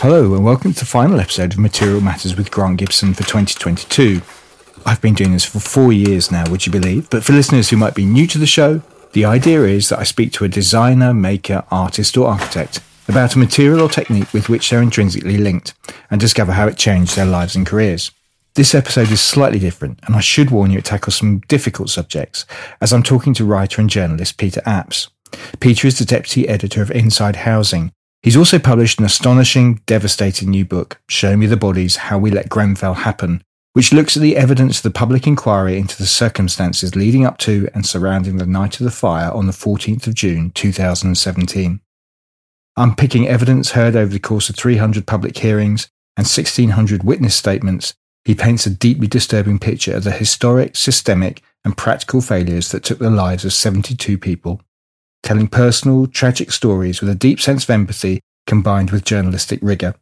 Hello, and welcome to the final episode of Material Matters with Grant Gibson for 2022. I've been doing this for four years now, would you believe? But for listeners who might be new to the show, the idea is that I speak to a designer, maker, artist, or architect about a material or technique with which they're intrinsically linked and discover how it changed their lives and careers. This episode is slightly different, and I should warn you it tackles some difficult subjects, as I'm talking to writer and journalist Peter Apps. Peter is the deputy editor of Inside Housing, He's also published an astonishing, devastating new book, Show Me the Bodies How We Let Grenfell Happen, which looks at the evidence of the public inquiry into the circumstances leading up to and surrounding the night of the fire on the 14th of June 2017. Unpicking evidence heard over the course of 300 public hearings and 1,600 witness statements, he paints a deeply disturbing picture of the historic, systemic, and practical failures that took the lives of 72 people telling personal, tragic stories with a deep sense of empathy combined with journalistic rigour.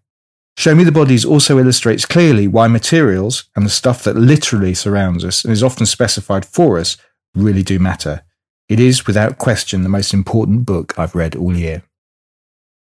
Show Me the Bodies also illustrates clearly why materials and the stuff that literally surrounds us and is often specified for us really do matter. It is, without question, the most important book I've read all year.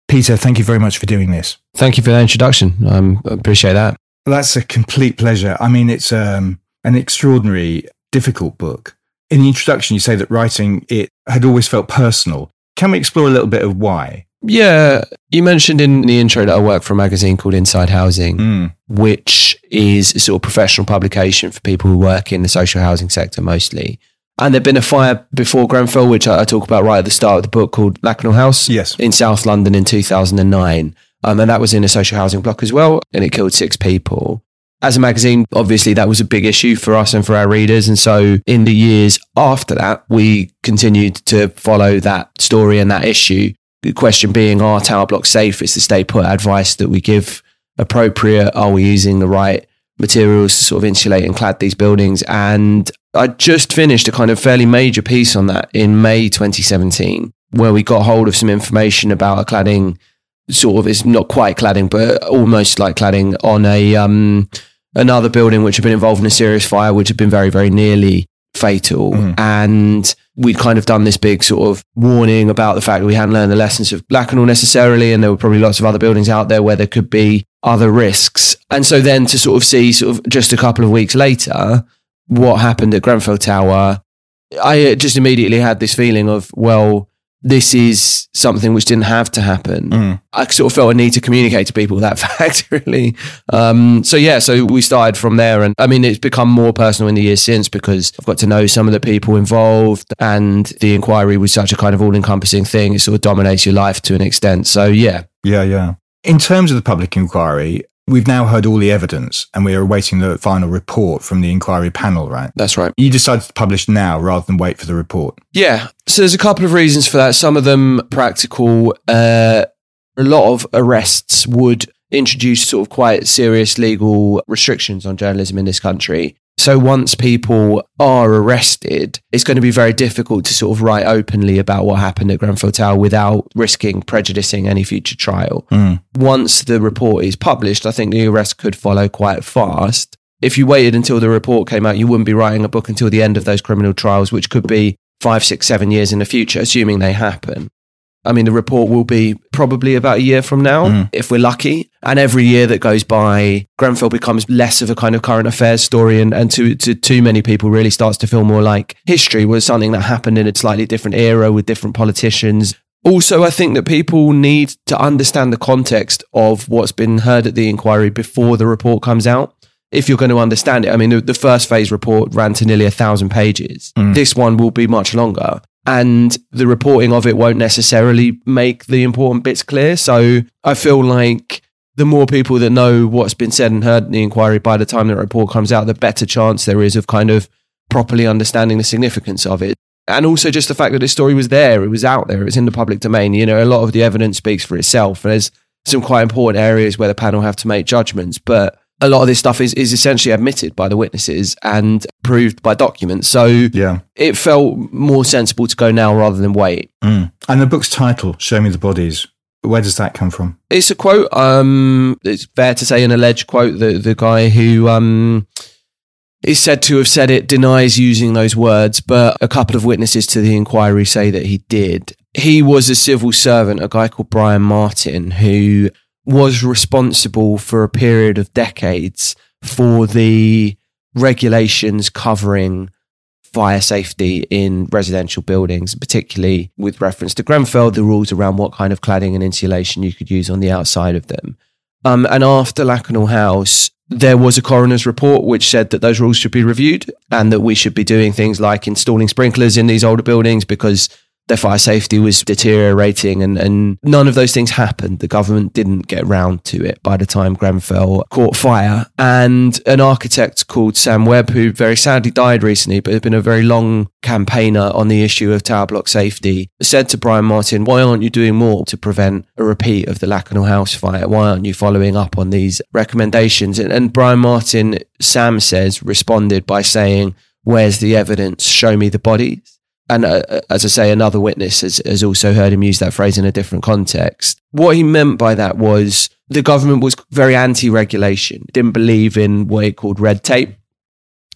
Peter, thank you very much for doing this. Thank you for the introduction. Um, I appreciate that. That's a complete pleasure. I mean, it's um, an extraordinary, difficult book in the introduction, you say that writing it had always felt personal. Can we explore a little bit of why? Yeah, you mentioned in the intro that I work for a magazine called Inside Housing, mm. which is a sort of professional publication for people who work in the social housing sector mostly. And there'd been a fire before Grenfell, which I, talk about right at the start of the book, called Lakanal House yes. in South London in 2009. Um, and that was in a social housing block as well, and it killed six people as a magazine, obviously that was a big issue for us and for our readers. And so in the years after that, we continued to follow that story and that issue. The question being, are tower blocks safe? Is the stay put advice that we give appropriate? Are we using the right materials to sort of insulate and clad these buildings? And I just finished a kind of fairly major piece on that in May 2017, where we got hold of some information about a cladding sort of, it's not quite cladding, but almost like cladding on a, um, another building which had been involved in a serious fire, which had been very, very nearly fatal. Mm. And we'd kind of done this big sort of warning about the fact that we hadn't learned the lessons of Lakanal necessarily. And there were probably lots of other buildings out there where there could be other risks. And so then to sort of see sort of just a couple of weeks later, what happened at Grenfell Tower, I just immediately had this feeling of, well, this is something which didn't have to happen. Mm. I sort of felt a need to communicate to people that fact, really. Um, so yeah, so we started from there, and I mean, it's become more personal in the years since because I've got to know some of the people involved, and the inquiry was such a kind of all-encompassing thing. It sort of dominates your life to an extent. So yeah, yeah, yeah. In terms of the public inquiry, We've now heard all the evidence and we are awaiting the final report from the inquiry panel, right? That's right. You decided to publish now rather than wait for the report. Yeah. So there's a couple of reasons for that. Some of them practical. Uh, a lot of arrests would introduce sort of quite serious legal restrictions on journalism in this country. So once people are arrested, it's going to be very difficult to sort of write openly about what happened at Grenfell Tower without risking prejudicing any future trial. Mm. Once the report is published, I think the arrest could follow quite fast. If you waited until the report came out, you wouldn't be writing a book until the end of those criminal trials, which could be five, six, seven years in the future, assuming they happen. I mean, the report will be probably about a year from now, mm. if we're lucky. And every year that goes by, Grenfell becomes less of a kind of current affairs story, and, and to, to too many people really starts to feel more like history was something that happened in a slightly different era with different politicians. Also, I think that people need to understand the context of what's been heard at the inquiry before the report comes out if you're going to understand it. I mean, the, the, first phase report ran to nearly a thousand pages. Mm. This one will be much longer and the reporting of it won't necessarily make the important bits clear. So I feel like the more people that know what's been said and heard in the inquiry by the time the report comes out, the better chance there is of kind of properly understanding the significance of it. And also just the fact that this story was there, it was out there, it was in the public domain. You know, a lot of the evidence speaks for itself. And there's some quite important areas where the panel have to make judgments. But a lot of this stuff is, is essentially admitted by the witnesses and proved by documents. So yeah. it felt more sensible to go now rather than wait. Mm. And the book's title, Show Me the Bodies, where does that come from? It's a quote. Um, it's fair to say an alleged quote. The, the guy who um, is said to have said it denies using those words, but a couple of witnesses to the inquiry say that he did. He was a civil servant, a guy called Brian Martin, who was responsible for a period of decades for the regulations covering fire safety in residential buildings, particularly with reference to Grenfell, the rules around what kind of cladding and insulation you could use on the outside of them. Um, and after Lakanal House, there was a coroner's report which said that those rules should be reviewed and that we should be doing things like installing sprinklers in these older buildings because their fire safety was deteriorating and, and none of those things happened. The government didn't get round to it by the time Grenfell caught fire. And an architect called Sam Webb, who very sadly died recently, but had been a very long campaigner on the issue of tower block safety, said to Brian Martin, why aren't you doing more to prevent a repeat of the Lakanal House fire? Why aren't you following up on these recommendations? And, and Brian Martin, Sam says, responded by saying, where's the evidence? Show me the bodies and uh, uh, as I say, another witness has, has also heard him use that phrase in a different context. What he meant by that was the government was very anti regulation, didn't believe in what it called red tape.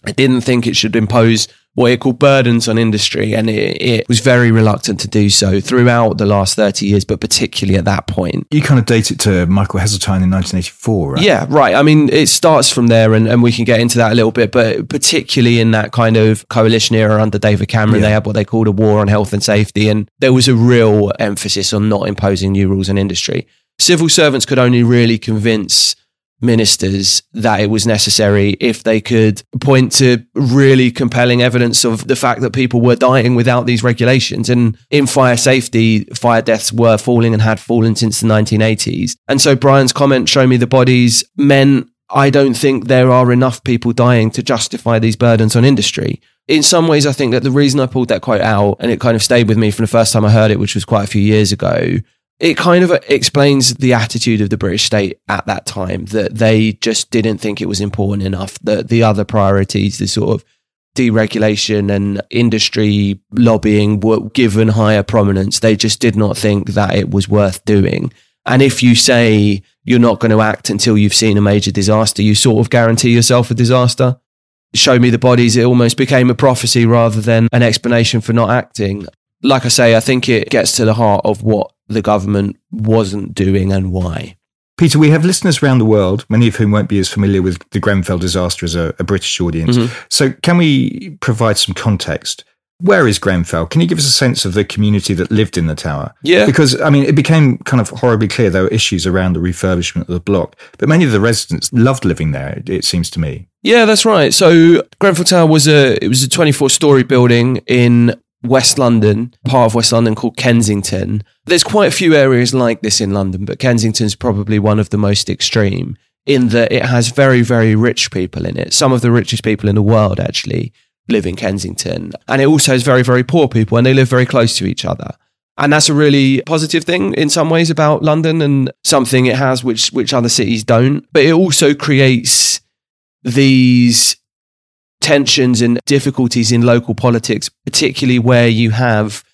I didn't think it should impose what it called burdens on industry, and it, it, was very reluctant to do so throughout the last 30 years, but particularly at that point. You kind of date it to Michael Heseltine in 1984, right? Yeah, right. I mean, it starts from there, and, and we can get into that a little bit, but particularly in that kind of coalition era under David Cameron, yeah. they had what they called a war on health and safety, and there was a real emphasis on not imposing new rules on industry. Civil servants could only really convince ministers that it was necessary if they could point to really compelling evidence of the fact that people were dying without these regulations. And in fire safety, fire deaths were falling and had fallen since the 1980s. And so Brian's comment, show me the bodies, meant I don't think there are enough people dying to justify these burdens on industry. In some ways, I think that the reason I pulled that quote out and it kind of stayed with me from the first time I heard it, which was quite a few years ago, it kind of explains the attitude of the British state at that time that they just didn't think it was important enough that the other priorities, the sort of deregulation and industry lobbying were given higher prominence. They just did not think that it was worth doing. And if you say you're not going to act until you've seen a major disaster, you sort of guarantee yourself a disaster. Show me the bodies. It almost became a prophecy rather than an explanation for not acting. Like I say, I think it gets to the heart of what the government wasn't doing and why. Peter, we have listeners around the world, many of whom won't be as familiar with the Grenfell disaster as a, a British audience. Mm-hmm. So, can we provide some context? Where is Grenfell? Can you give us a sense of the community that lived in the tower? Yeah. Because, I mean, it became kind of horribly clear there were issues around the refurbishment of the block, but many of the residents loved living there, it, it seems to me. Yeah, that's right. So Grenfell Tower was a it was a 24 story building in West London, part of West London called Kensington. There's quite a few areas like this in London, but Kensington's probably one of the most extreme in that it has very, very rich people in it. Some of the richest people in the world actually live in Kensington. And it also has very, very poor people and they live very close to each other. And that's a really positive thing in some ways about London and something it has which which other cities don't. But it also creates these tensions and difficulties in local politics, particularly where you have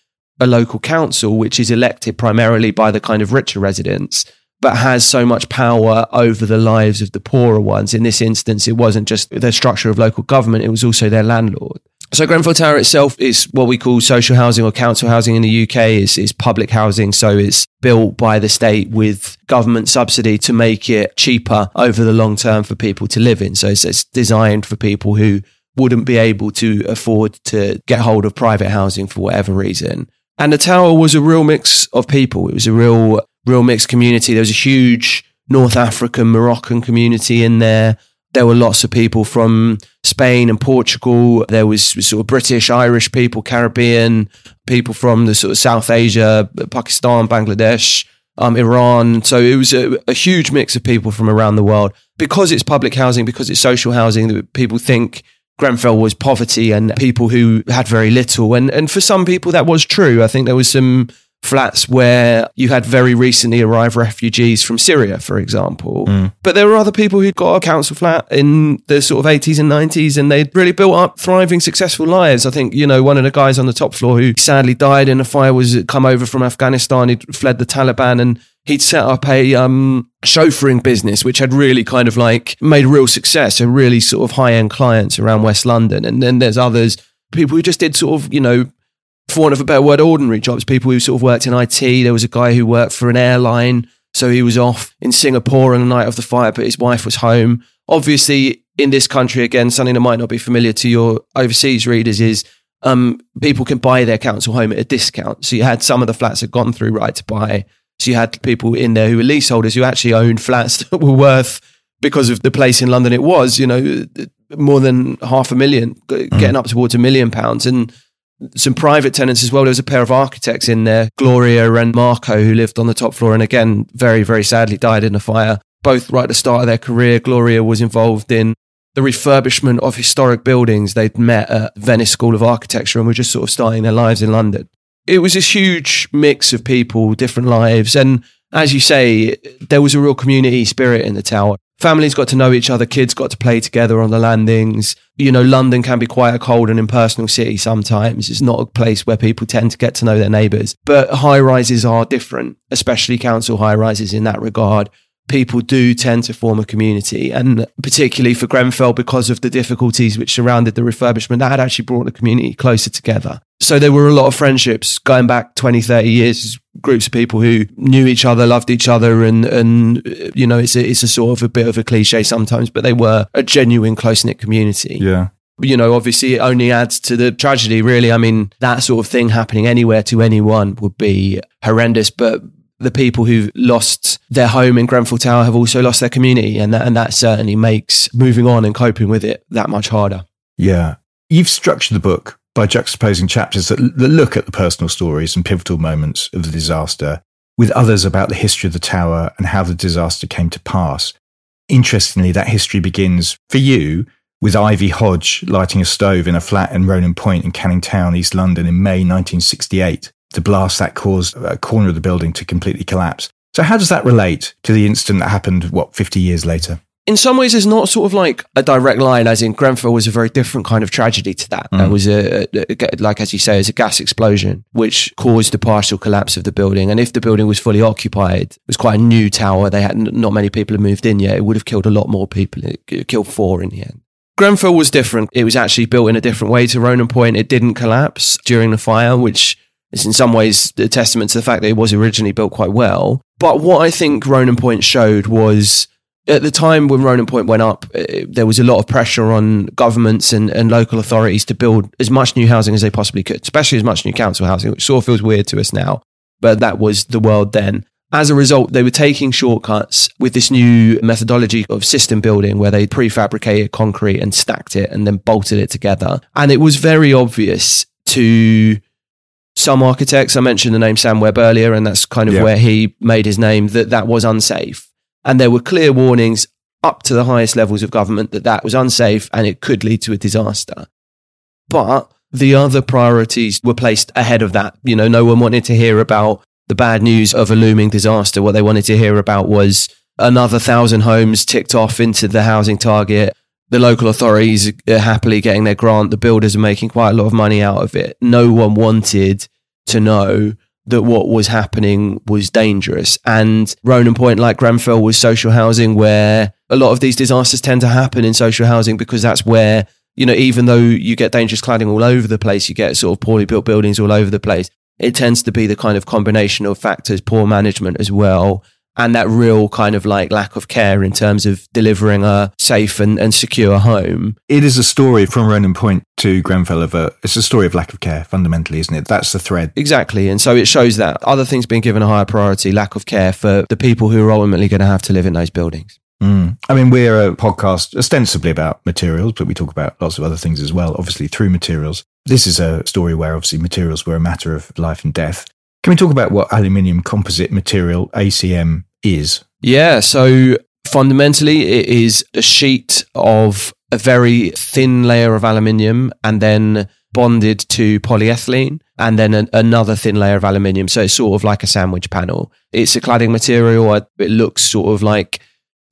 a local council which is elected primarily by the kind of richer residents but has so much power over the lives of the poorer ones. In this instance, it wasn't just the structure of local government, it was also their landlord. So Grenfell Tower itself is what we call social housing or council housing in the UK is, is public housing. So it's built by the state with government subsidy to make it cheaper over the long term for people to live in. So it's, it's designed for people who wouldn't be able to afford to get hold of private housing for whatever reason. And the tower was a real mix of people. It was a real, real mixed community. There was a huge North African, Moroccan community in there. There were lots of people from Spain and Portugal. There was sort of British, Irish people, Caribbean, people from the sort of South Asia, Pakistan, Bangladesh, um, Iran. So it was a, a huge mix of people from around the world. Because it's public housing, because it's social housing, people think Grenfell was poverty and people who had very little. And, and for some people, that was true. I think there was some flats where you had very recently arrived refugees from Syria, for example. Mm. But there were other people who'd got a council flat in the sort of 80s and 90s and they'd really built up thriving, successful lives. I think, you know, one of the guys on the top floor who sadly died in a fire was come over from Afghanistan. He'd fled the Taliban and he'd set up a um, chauffeuring business, which had really kind of like made real success, a really sort of high end clients around West London. And then there's others, people who just did sort of, you know, for want of a better word, ordinary jobs, people who sort of worked in IT. There was a guy who worked for an airline So he was off in Singapore on the night of the fire, but his wife was home. Obviously, in this country, again, something that might not be familiar to your overseas readers is um, people can buy their council home at a discount. So you had some of the flats had gone through right to buy. So you had people in there who were leaseholders who actually owned flats that were worth because of the place in London it was, you know, more than half a million, getting mm. up towards a million pounds. And some private tenants as well. There was a pair of architects in there, Gloria and Marco, who lived on the top floor and again, very, very sadly died in a fire. Both right at the start of their career. Gloria was involved in the refurbishment of historic buildings. They'd met at Venice School of Architecture and were just sort of starting their lives in London. It was this huge mix of people, different lives. And as you say, there was a real community spirit in the tower. Families got to know each other, kids got to play together on the landings. You know, London can be quite a cold and impersonal city sometimes. It's not a place where people tend to get to know their neighbours. But high rises are different, especially council high rises in that regard people do tend to form a community. And particularly for Grenfell, because of the difficulties which surrounded the refurbishment, that had actually brought the community closer together. So there were a lot of friendships going back 20, 30 years, groups of people who knew each other, loved each other. And, and you know, it's a, it's a sort of a bit of a cliche sometimes, but they were a genuine close knit community. Yeah you know, obviously it only adds to the tragedy, really. I mean, that sort of thing happening anywhere to anyone would be horrendous. But the people who've lost their home in Grenfell Tower have also lost their community. And that, and that certainly makes moving on and coping with it that much harder. Yeah. You've structured the book by juxtaposing chapters that, that look at the personal stories and pivotal moments of the disaster with others about the history of the tower and how the disaster came to pass. Interestingly, that history begins for you with Ivy Hodge lighting a stove in a flat in Ronan Point in Canning Town, East London in May 1968 the blast that caused a uh, corner of the building to completely collapse. So, how does that relate to the incident that happened, what, 50 years later? In some ways, it's not sort of like a direct line, as in Grenfell was a very different kind of tragedy to that. Mm. It was a, a, a, like, as you say, it's a gas explosion, which caused the partial collapse of the building. And if the building was fully occupied, it was quite a new tower. They had not many people had moved in yet. It would have killed a lot more people. It killed four in the end. Grenfell was different. It was actually built in a different way to Ronan Point. It didn't collapse during the fire, which it's in some ways a testament to the fact that it was originally built quite well. But what I think Ronan Point showed was at the time when Ronan Point went up, it, uh, there was a lot of pressure on governments and, and local authorities to build as much new housing as they possibly could, especially as much new council housing, which sort of feels weird to us now. But that was the world then. As a result, they were taking shortcuts with this new methodology of system building where they prefabricated concrete and stacked it and then bolted it together. And it was very obvious to some architects. I mentioned the name Sam Webb earlier, and that's kind of yeah. where he made his name, that that was unsafe. And there were clear warnings up to the highest levels of government that that was unsafe and it could lead to a disaster. But the other priorities were placed ahead of that. You know, no one wanted to hear about the bad news of a looming disaster. What they wanted to hear about was another thousand homes ticked off into the housing target. The local authorities are happily getting their grant. The builders are making quite a lot of money out of it. No one wanted to know that what was happening was dangerous. And Ronan Point, like Grenfell, was social housing where a lot of these disasters tend to happen in social housing because that's where, you know, even though you get dangerous cladding all over the place, you get sort of poorly built buildings all over the place. It tends to be the kind of combination of factors, poor management as well, and that real kind of like lack of care in terms of delivering a safe and, and secure home. It is a story from Ronan Point to Grenfell of a, it's a story of lack of care fundamentally, isn't it? That's the thread. Exactly. And so it shows that other things being given a higher priority, lack of care for the people who are ultimately going to have to live in those buildings. Mm. I mean, we're a podcast ostensibly about materials, but we talk about lots of other things as well, obviously through materials. This is a story where obviously materials were a matter of life and death. Can we talk about what aluminium composite material ACM is? Yeah. So fundamentally, it is a sheet of a very thin layer of aluminium and then bonded to polyethylene and then an, another thin layer of aluminium. So it's sort of like a sandwich panel. It's a cladding material. It looks sort of like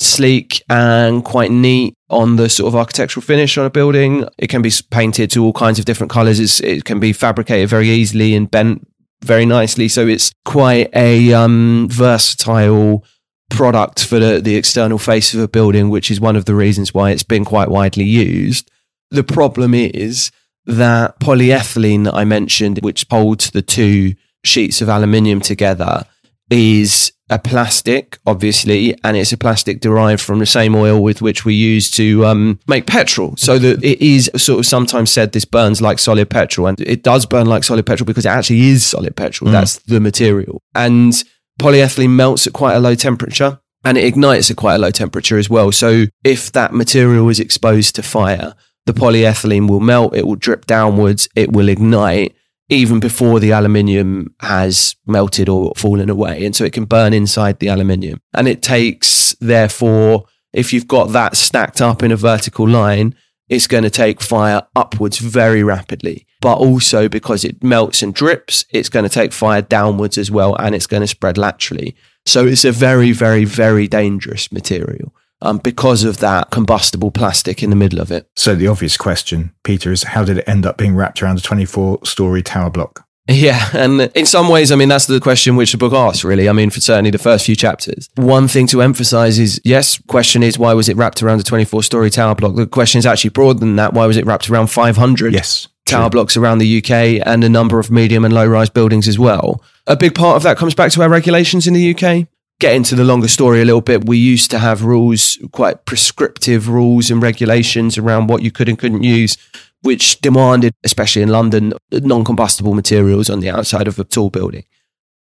sleek and quite neat on the sort of architectural finish on a building. It can be painted to all kinds of different colors. It's, it can be fabricated very easily and bent very nicely. So it's quite a um, versatile product for the, the external face of a building, which is one of the reasons why it's been quite widely used. The problem is that polyethylene that I mentioned, which holds the two sheets of aluminium together, is a plastic, obviously, and it's a plastic derived from the same oil with which we use to um, make petrol. So that it is sort of sometimes said this burns like solid petrol, and it does burn like solid petrol because it actually is solid petrol. Mm. That's the material. And polyethylene melts at quite a low temperature and it ignites at quite a low temperature as well. So if that material is exposed to fire, the polyethylene will melt, it will drip downwards, it will ignite even before the aluminium has melted or fallen away. And so it can burn inside the aluminium. And it takes, therefore, if you've got that stacked up in a vertical line, it's going to take fire upwards very rapidly. But also because it melts and drips, it's going to take fire downwards as well and it's going to spread laterally. So it's a very, very, very dangerous material. Um, because of that combustible plastic in the middle of it. So the obvious question, Peter, is how did it end up being wrapped around a 24 story tower block? Yeah, and in some ways, I mean, that's the question which the book asks, really. I mean, for certainly the first few chapters. One thing to emphasize is yes, question is why was it wrapped around a 24 story tower block? The question is actually broader than that. Why was it wrapped around 500 yes, tower true. blocks around the UK and a number of medium and low rise buildings as well? A big part of that comes back to our regulations in the UK get into the longer story a little bit, we used to have rules, quite prescriptive rules and regulations around what you could and couldn't use, which demanded, especially in London, non combustible materials on the outside of a tall building.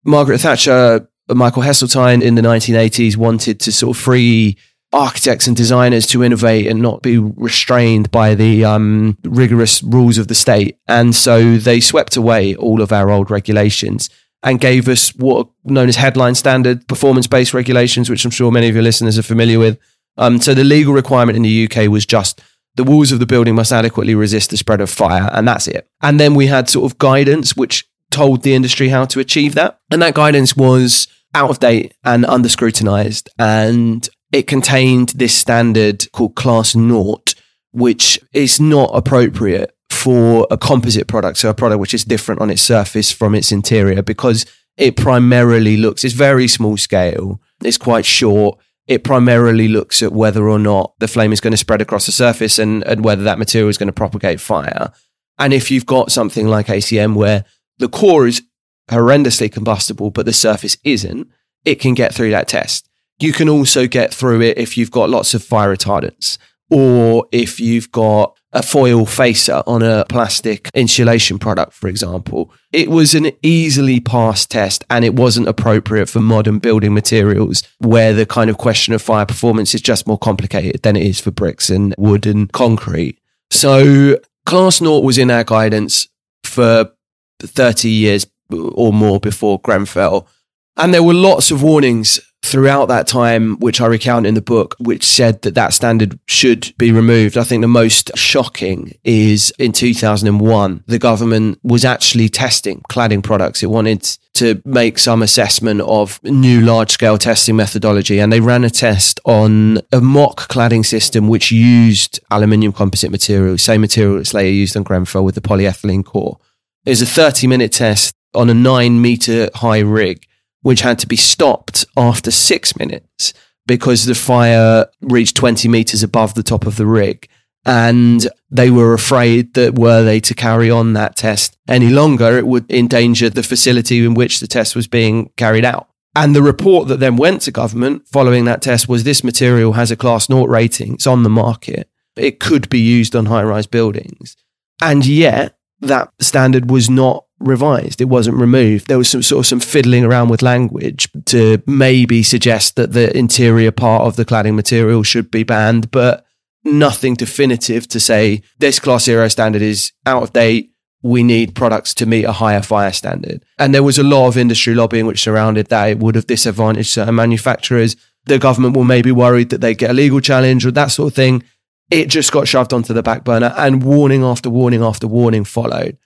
Margaret Thatcher, Michael Heseltine in the 1980s wanted to sort of free architects and designers to innovate and not be restrained by the um, rigorous rules of the state. And so they swept away all of our old regulations and gave us what are known as headline standard performance based regulations, which I'm sure many of your listeners are familiar with. Um, so the legal requirement in the UK was just the walls of the building must adequately resist the spread of fire, and that's it. And then we had sort of guidance which told the industry how to achieve that. And that guidance was out of date and under scrutinized. And it contained this standard called Class Naught, which is not appropriate for a composite product, so a product which is different on its surface from its interior, because it primarily looks, it's very small scale, it's quite short. It primarily looks at whether or not the flame is going to spread across the surface and, and whether that material is going to propagate fire. And if you've got something like ACM where the core is horrendously combustible, but the surface isn't, it can get through that test. You can also get through it if you've got lots of fire retardants or if you've got a foil facer on a plastic insulation product, for example. It was an easily passed test and it wasn't appropriate for modern building materials where the kind of question of fire performance is just more complicated than it is for bricks and wood and concrete. So Class Naught was in our guidance for 30 years or more before Grenfell. And there were lots of warnings throughout that time, which I recount in the book, which said that that standard should be removed. I think the most shocking is in 2001, the government was actually testing cladding products. It wanted to make some assessment of new large scale testing methodology. And they ran a test on a mock cladding system which used aluminium composite material, same material that's later used on Grenfell with the polyethylene core. It was a 30 minute test on a nine meter high rig which had to be stopped after six minutes because the fire reached 20 meters above the top of the rig. And they were afraid that were they to carry on that test any longer, it would endanger the facility in which the test was being carried out. And the report that then went to government following that test was this material has a class naught rating. It's on the market. It could be used on high rise buildings. And yet that standard was not revised. It wasn't removed. There was some sort of some fiddling around with language to maybe suggest that the interior part of the cladding material should be banned, but nothing definitive to say this class zero standard is out of date. We need products to meet a higher fire standard. And there was a lot of industry lobbying which surrounded that. It would have disadvantaged certain manufacturers. The government were maybe worried that they get a legal challenge or that sort of thing. It just got shoved onto the back burner and warning after warning after warning followed.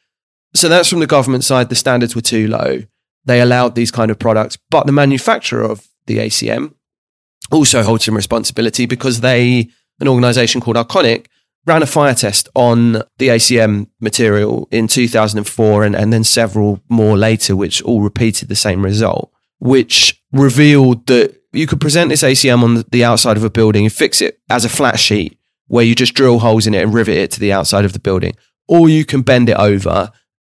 So that's from the government side. The standards were too low. They allowed these kind of products, but the manufacturer of the ACM also holds some responsibility because they, an organization called Arconic, ran a fire test on the ACM material in 2004 and, and then several more later, which all repeated the same result, which revealed that you could present this ACM on the outside of a building and fix it as a flat sheet where you just drill holes in it and rivet it to the outside of the building, or you can bend it over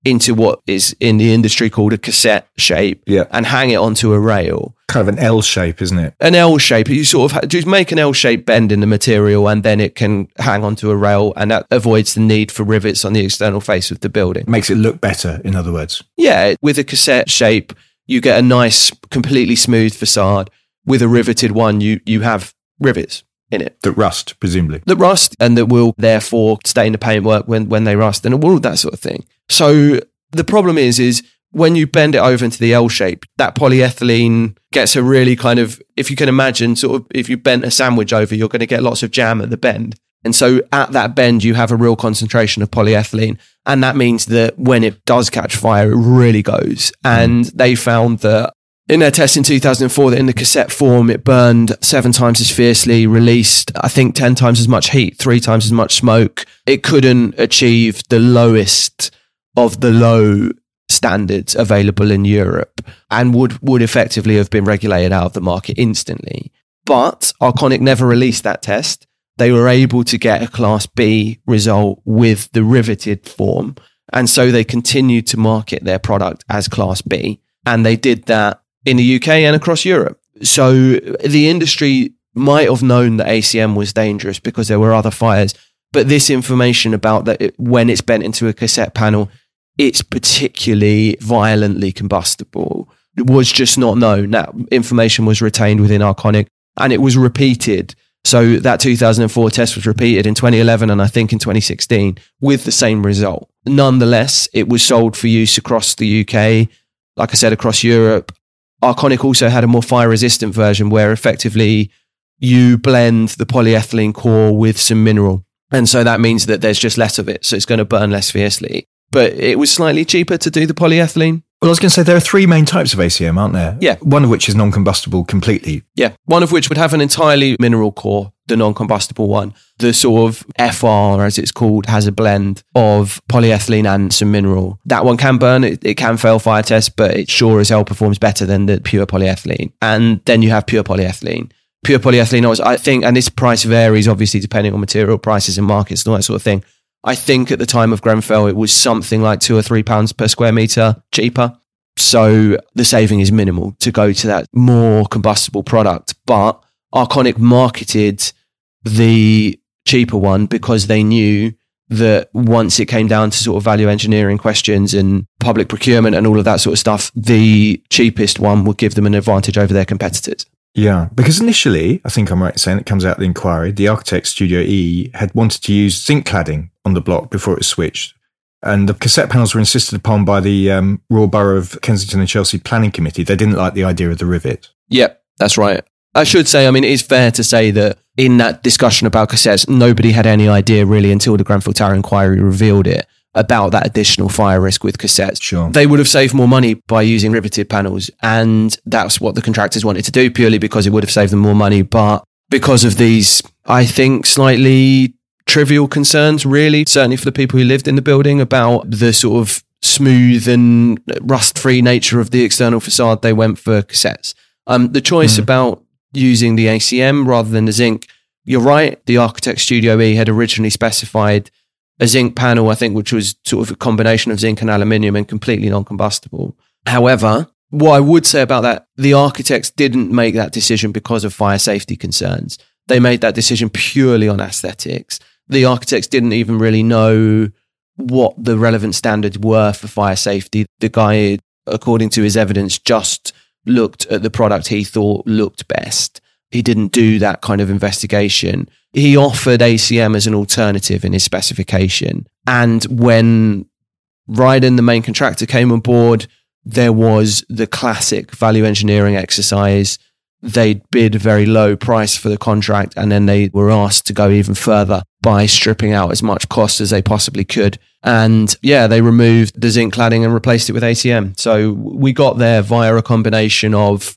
into what is in the industry called a cassette shape yeah. and hang it onto a rail. kind of an L shape, isn't it? An L shape. You sort of just make an L shape bend in the material and then it can hang onto a rail and that avoids the need for rivets on the external face of the building. Makes it look better, in other words. Yeah, with a cassette shape, you get a nice, completely smooth facade. With a riveted one, you, you have rivets in it. That rust, presumably. That rust and that will therefore stain the paintwork when, when they rust and all of that sort of thing. So the problem is, is when you bend it over into the L shape, that polyethylene gets a really kind of, if you can imagine, sort of, if you bent a sandwich over, you're going to get lots of jam at the bend. And so at that bend, you have a real concentration of polyethylene. And that means that when it does catch fire, it really goes. And they found that in their test in 2004, that in the cassette form, it burned seven times as fiercely, released, I think, 10 times as much heat, three times as much smoke. It couldn't achieve the lowest of the low standards available in Europe and would, would effectively have been regulated out of the market instantly. But Arconic never released that test. They were able to get a Class B result with the riveted form. And so they continued to market their product as Class B. And they did that in the UK and across Europe. So the industry might have known that ACM was dangerous because there were other fires. But this information about that it, when it's bent into a cassette panel, it's particularly violently combustible was just not known. That information was retained within Arconic and it was repeated. So that 2004 test was repeated in 2011 and I think in 2016 with the same result. Nonetheless, it was sold for use across the UK, like I said, across Europe. Arconic also had a more fire resistant version where effectively you blend the polyethylene core with some mineral. And so that means that there's just less of it. So it's going to burn less fiercely but it was slightly cheaper to do the polyethylene. Well, I was going to say there are three main types of ACM, aren't there? Yeah. One of which is non combustible completely. Yeah. One of which would have an entirely mineral core, the non combustible one. The sort of FR, as it's called, has a blend of polyethylene and some mineral. That one can burn, it, it can fail fire tests, but it sure as hell performs better than the pure polyethylene. And then you have pure polyethylene. Pure polyethylene, I think, and this price varies obviously depending on material prices and markets and all that sort of thing I think at the time of Grenfell, it was something like two or three pounds per square meter cheaper. So the saving is minimal to go to that more combustible product. But Arconic marketed the cheaper one because they knew that once it came down to sort of value engineering questions and public procurement and all of that sort of stuff, the cheapest one would give them an advantage over their competitors. Yeah, because initially, I think I'm right in saying it comes out of the inquiry, the architect Studio E had wanted to use zinc cladding on the block before it was switched. And the cassette panels were insisted upon by the um, Royal Borough of Kensington and Chelsea Planning Committee. They didn't like the idea of the rivet. Yep, that's right. I should say, I mean, it is fair to say that in that discussion about cassettes, nobody had any idea really until the Grenfell Tower inquiry revealed it about that additional fire risk with cassettes. Sure. They would have saved more money by using riveted panels. And that's what the contractors wanted to do purely because it would have saved them more money. But because of these, I think, slightly trivial concerns, really, certainly for the people who lived in the building about the sort of smooth and rust free nature of the external facade, they went for cassettes. Um, the choice mm. about using the ACM rather than the zinc, you're right. The Architect Studio E had originally specified a zinc panel, I think, which was sort of a combination of zinc and aluminium and completely non combustible. However, what I would say about that, the architects didn't make that decision because of fire safety concerns. They made that decision purely on aesthetics. The architects didn't even really know what the relevant standards were for fire safety. The guy, according to his evidence, just looked at the product he thought looked best. He didn't do that kind of investigation he offered ACM as an alternative in his specification. And when Rydon, the main contractor, came on board, there was the classic value engineering exercise. They bid a very low price for the contract, and then they were asked to go even further by stripping out as much cost as they possibly could. And yeah, they removed the zinc cladding and replaced it with ACM. So we got there via a combination of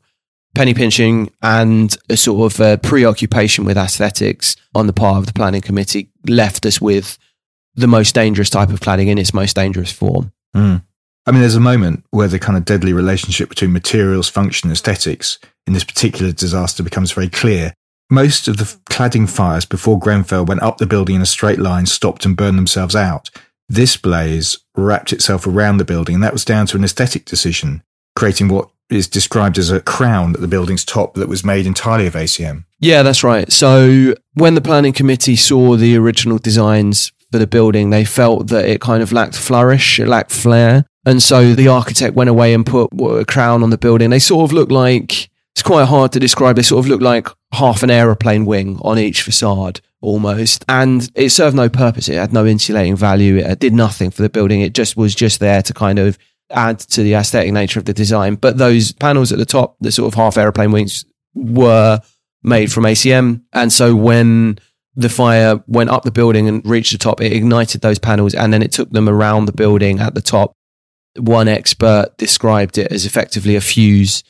penny pinching and a sort of a preoccupation with aesthetics on the part of the planning committee left us with the most dangerous type of cladding in its most dangerous form. Mm. I mean, there's a moment where the kind of deadly relationship between materials, function, aesthetics in this particular disaster becomes very clear. Most of the cladding fires before Grenfell went up the building in a straight line, stopped and burned themselves out. This blaze wrapped itself around the building, and that was down to an aesthetic decision, creating what is described as a crown at the building's top that was made entirely of ACM. Yeah, that's right. So when the planning committee saw the original designs for the building, they felt that it kind of lacked flourish, it lacked flair. And so the architect went away and put a crown on the building. They sort of looked like, it's quite hard to describe. They sort of look like half an aeroplane wing on each facade almost. And it served no purpose. It had no insulating value. It did nothing for the building. It just was just there to kind of add to the aesthetic nature of the design. But those panels at the top, the sort of half aeroplane wings, were made from ACM. And so when the fire went up the building and reached the top. It ignited those panels and then it took them around the building at the top. One expert described it as effectively a fuse.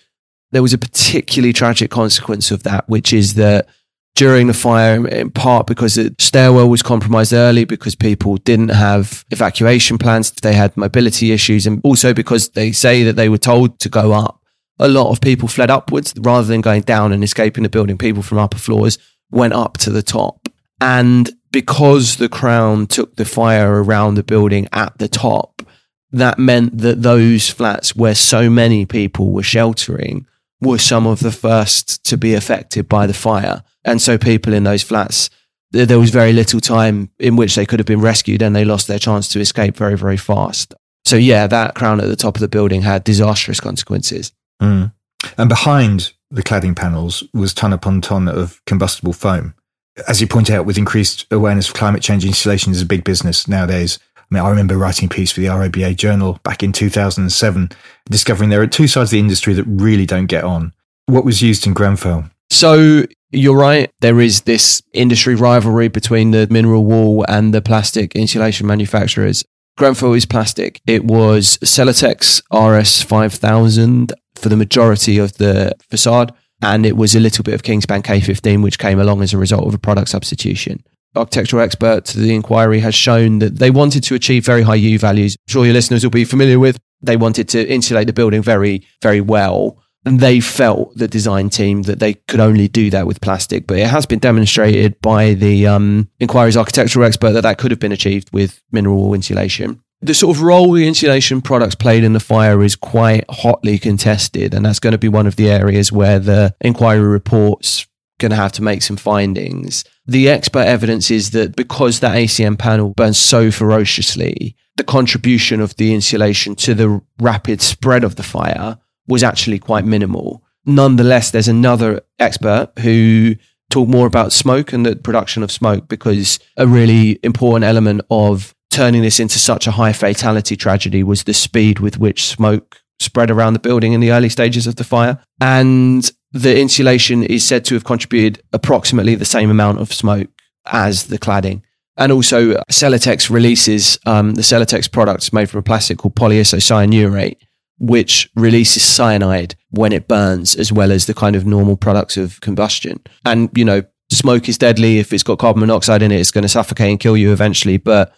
There was a particularly tragic consequence of that, which is that during the fire, in part because the stairwell was compromised early, because people didn't have evacuation plans, they had mobility issues, and also because they say that they were told to go up. A lot of people fled upwards rather than going down and escaping the building. People from upper floors went up to the top. And because the crown took the fire around the building at the top, that meant that those flats where so many people were sheltering were some of the first to be affected by the fire. And so people in those flats, there was very little time in which they could have been rescued and they lost their chance to escape very, very fast. So, yeah, that crown at the top of the building had disastrous consequences. Mm. And behind the cladding panels was ton upon ton of combustible foam as you point out, with increased awareness of climate change, insulation is a big business nowadays. I mean, I remember writing a piece for the RIBA journal back in 2007, discovering there are two sides of the industry that really don't get on. What was used in Grenfell? So you're right. There is this industry rivalry between the mineral wool and the plastic insulation manufacturers. Grenfell is plastic. It was Celotex RS 5000 for the majority of the facade and it was a little bit of Kingspan K15, which came along as a result of a product substitution. Architectural expert to the inquiry has shown that they wanted to achieve very high U values. I'm sure your listeners will be familiar with. They wanted to insulate the building very, very well. And they felt, the design team, that they could only do that with plastic. But it has been demonstrated by the um, inquiry's architectural expert that that could have been achieved with mineral insulation the sort of role the insulation products played in the fire is quite hotly contested, and that's going to be one of the areas where the inquiry reports going to have to make some findings. The expert evidence is that because that ACM panel burns so ferociously, the contribution of the insulation to the rapid spread of the fire was actually quite minimal. Nonetheless, there's another expert who talked more about smoke and the production of smoke because a really important element of turning this into such a high fatality tragedy was the speed with which smoke spread around the building in the early stages of the fire. And the insulation is said to have contributed approximately the same amount of smoke as the cladding. And also, Celotex releases um, the Celotex products made from a plastic called polyisocyanurate, which releases cyanide when it burns, as well as the kind of normal products of combustion. And, you know, smoke is deadly. If it's got carbon monoxide in it, it's going to suffocate and kill you eventually. But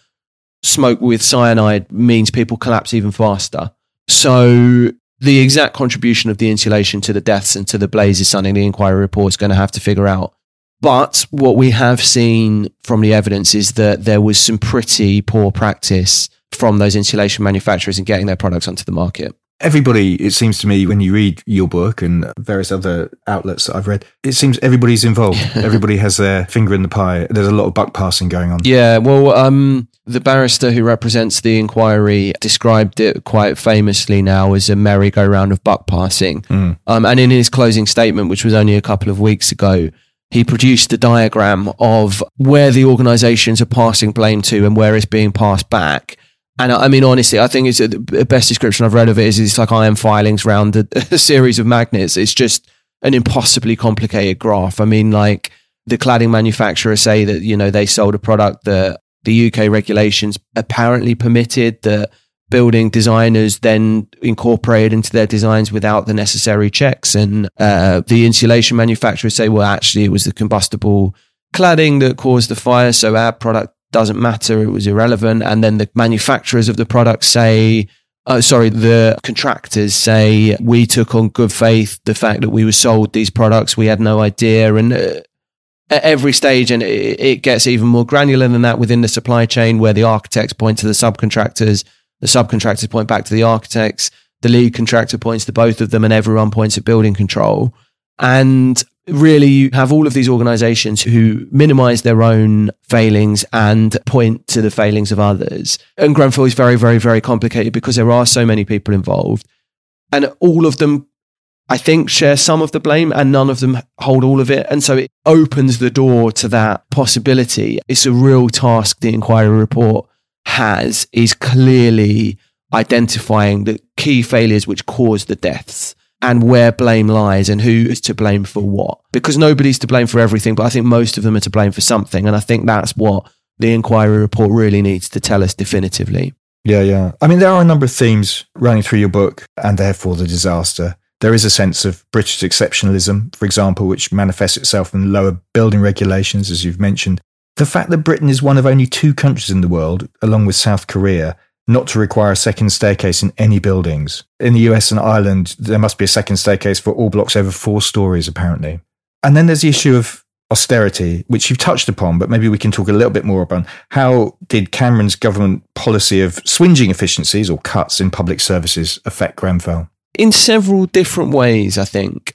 smoke with cyanide means people collapse even faster. So the exact contribution of the insulation to the deaths and to the blaze is something the inquiry report is going to have to figure out. But what we have seen from the evidence is that there was some pretty poor practice from those insulation manufacturers in getting their products onto the market. Everybody, it seems to me, when you read your book and various other outlets that I've read, it seems everybody's involved. Everybody has their finger in the pie. There's a lot of buck passing going on. Yeah, well, um, the barrister who represents the inquiry described it quite famously now as a merry-go-round of buck passing. Mm. Um, and in his closing statement, which was only a couple of weeks ago, he produced a diagram of where the organizations are passing blame to and where it's being passed back. And I mean, honestly, I think it's a, the best description I've read of it is it's like iron filings around a, a series of magnets. It's just an impossibly complicated graph. I mean, like the cladding manufacturer say that, you know, they sold a product that the UK regulations apparently permitted that building designers then incorporated into their designs without the necessary checks. And uh, the insulation manufacturers say, well, actually, it was the combustible cladding that caused the fire. So our product doesn't matter. It was irrelevant. And then the manufacturers of the product say, uh, sorry, the contractors say we took on good faith the fact that we were sold these products. We had no idea. And uh, at every stage, and it, it gets even more granular than that within the supply chain, where the architects point to the subcontractors, the subcontractors point back to the architects. The lead contractor points to both of them, and everyone points at building control. And really, you have all of these organizations who minimize their own failings and point to the failings of others. And Grenfell is very, very, very complicated because there are so many people involved. And all of them I think, share some of the blame and none of them hold all of it. And so it opens the door to that possibility. It's a real task the inquiry report has is clearly identifying the key failures which caused the deaths and where blame lies and who is to blame for what. Because nobody's to blame for everything, but I think most of them are to blame for something. And I think that's what the inquiry report really needs to tell us definitively. Yeah, yeah. I mean, there are a number of themes running through your book and therefore the disaster. There is a sense of British exceptionalism, for example, which manifests itself in lower building regulations, as you've mentioned. The fact that Britain is one of only two countries in the world, along with South Korea, not to require a second staircase in any buildings. In the US and Ireland, there must be a second staircase for all blocks over four stories, apparently. And then there's the issue of austerity, which you've touched upon, but maybe we can talk a little bit more about how did Cameron's government policy of swinging efficiencies or cuts in public services affect Grenfell? in several different ways, I think.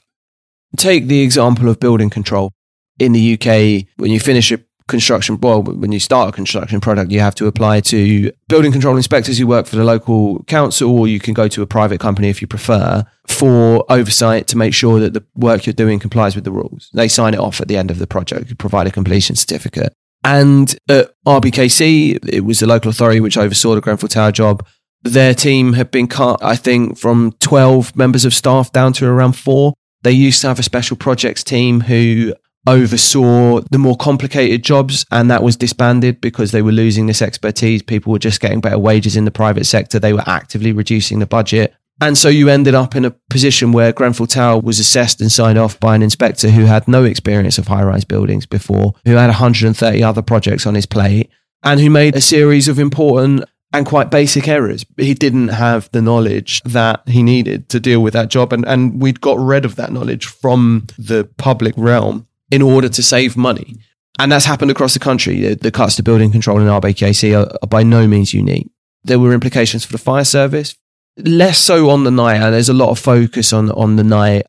Take the example of building control. In the UK, when you finish a construction, well, when you start a construction product, you have to apply to building control inspectors who work for the local council, or you can go to a private company if you prefer for oversight to make sure that the work you're doing complies with the rules. They sign it off at the end of the project, provide a completion certificate. And at RBKC, it was the local authority which oversaw the Grenfell Tower job their team had been cut, I think, from 12 members of staff down to around four. They used to have a special projects team who oversaw the more complicated jobs, and that was disbanded because they were losing this expertise. People were just getting better wages in the private sector. They were actively reducing the budget. And so you ended up in a position where Grenfell Tower was assessed and signed off by an inspector who had no experience of high rise buildings before, who had 130 other projects on his plate, and who made a series of important and quite basic errors. He didn't have the knowledge that he needed to deal with that job. And, and we'd got rid of that knowledge from the public realm in order to save money. And that's happened across the country. The, the cuts to building control in RBKC are, are by no means unique. There were implications for the fire service, less so on the night. And there's a lot of focus on, on the night.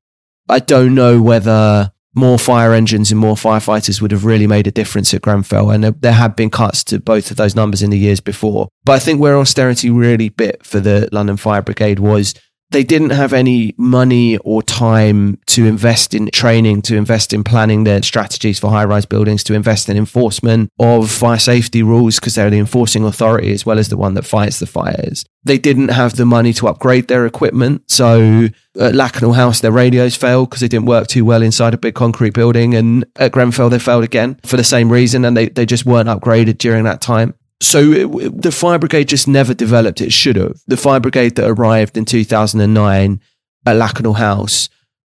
I don't know whether more fire engines and more firefighters would have really made a difference at Grenfell. And there had been cuts to both of those numbers in the years before. But I think where austerity really bit for the London Fire Brigade was they didn't have any money or time to invest in training, to invest in planning their strategies for high rise buildings, to invest in enforcement of fire safety rules because they're the enforcing authority as well as the one that fights the fires. They didn't have the money to upgrade their equipment. So uh, at Lakanal House, their radios failed because they didn't work too well inside a big concrete building. And at Grenfell, they failed again for the same reason. And they, they just weren't upgraded during that time. So it, the fire brigade just never developed. It should have. The fire brigade that arrived in 2009 at Lakanal House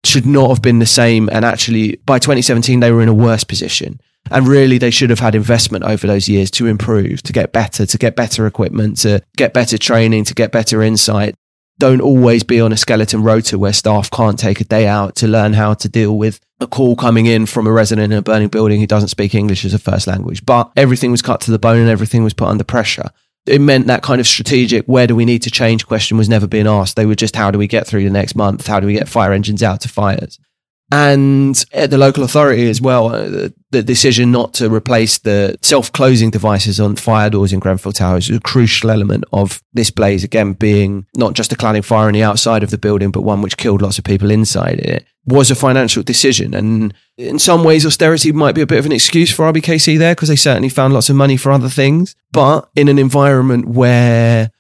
should not have been the same. And actually, by 2017, they were in a worse position. And really, they should have had investment over those years to improve, to get better, to get better equipment, to get better training, to get better insight don't always be on a skeleton rota where staff can't take a day out to learn how to deal with a call coming in from a resident in a burning building who doesn't speak English as a first language. But everything was cut to the bone and everything was put under pressure. It meant that kind of strategic, where do we need to change question was never being asked. They were just, how do we get through the next month? How do we get fire engines out to fires? And at the local authority as well, uh, the, the, decision not to replace the self closing devices on fire doors in Grenfell Tower is a crucial element of this blaze, again, being not just a cladding fire on the outside of the building, but one which killed lots of people inside it, was a financial decision. And in some ways, austerity might be a bit of an excuse for RBKC there because they certainly found lots of money for other things. But in an environment where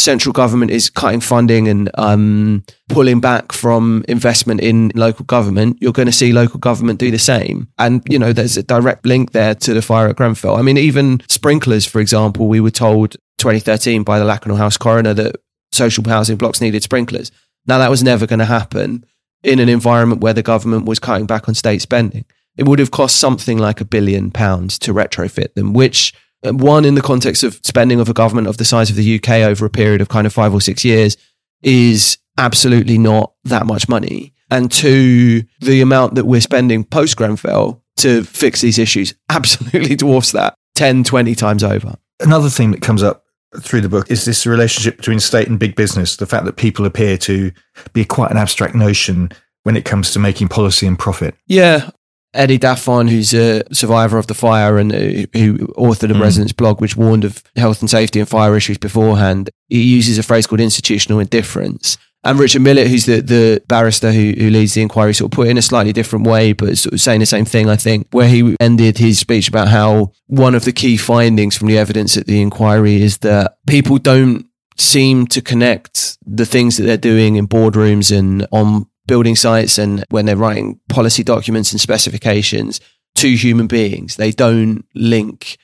central government is cutting funding and um, pulling back from investment in local government, you're going to see local government do the same. And, you know, there's a direct link there to the fire at Grenfell. I mean, even sprinklers, for example, we were told 2013 by the Lakanal House coroner that social housing blocks needed sprinklers. Now, that was never going to happen in an environment where the government was cutting back on state spending. It would have cost something like a billion pounds to retrofit them, which Uh, one in the context of spending of a government of the size of the UK over a period of kind of five or six years is absolutely not that much money. And two, the amount that we're spending post Grenfell to fix these issues absolutely dwarfs that 10, 20 times over. Another thing that comes up through the book is this relationship between state and big business, the fact that people appear to be quite an abstract notion when it comes to making policy and profit. Yeah. Eddie Daffarn, who's a survivor of the fire and uh, who authored a mm. residents blog which warned of health and safety and fire issues beforehand, he uses a phrase called institutional indifference. And Richard Millett, who's the, the barrister who, who leads the inquiry, sort of put it in a slightly different way, but sort of saying the same thing, I think, where he ended his speech about how one of the key findings from the evidence at the inquiry is that people don't seem to connect the things that they're doing in boardrooms and on building sites and when they're writing policy documents and specifications to human beings. They don't link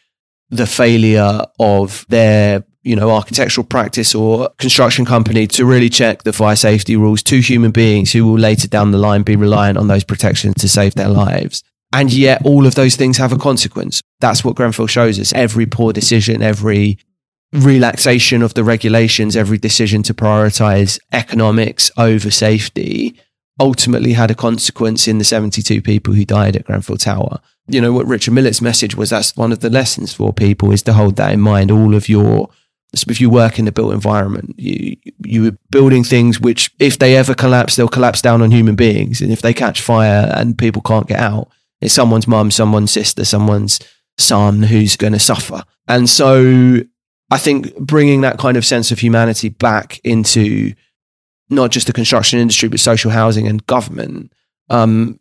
the failure of their you know, architectural practice or construction company to really check the fire safety rules to human beings who will later down the line be reliant on those protections to save their lives. And yet all of those things have a consequence. That's what Grenfell shows us. Every poor decision, every relaxation of the regulations, every decision to prioritize economics over safety ultimately had a consequence in the 72 people who died at Grenfell Tower. You know, what Richard Millett's message was that's one of the lessons for people is to hold that in mind. All of your if you work in the built environment, you you are building things which, if they ever collapse, they'll collapse down on human beings. And if they catch fire and people can't get out, it's someone's mum, someone's sister, someone's son who's going to suffer. And so, I think bringing that kind of sense of humanity back into not just the construction industry but social housing and government, um,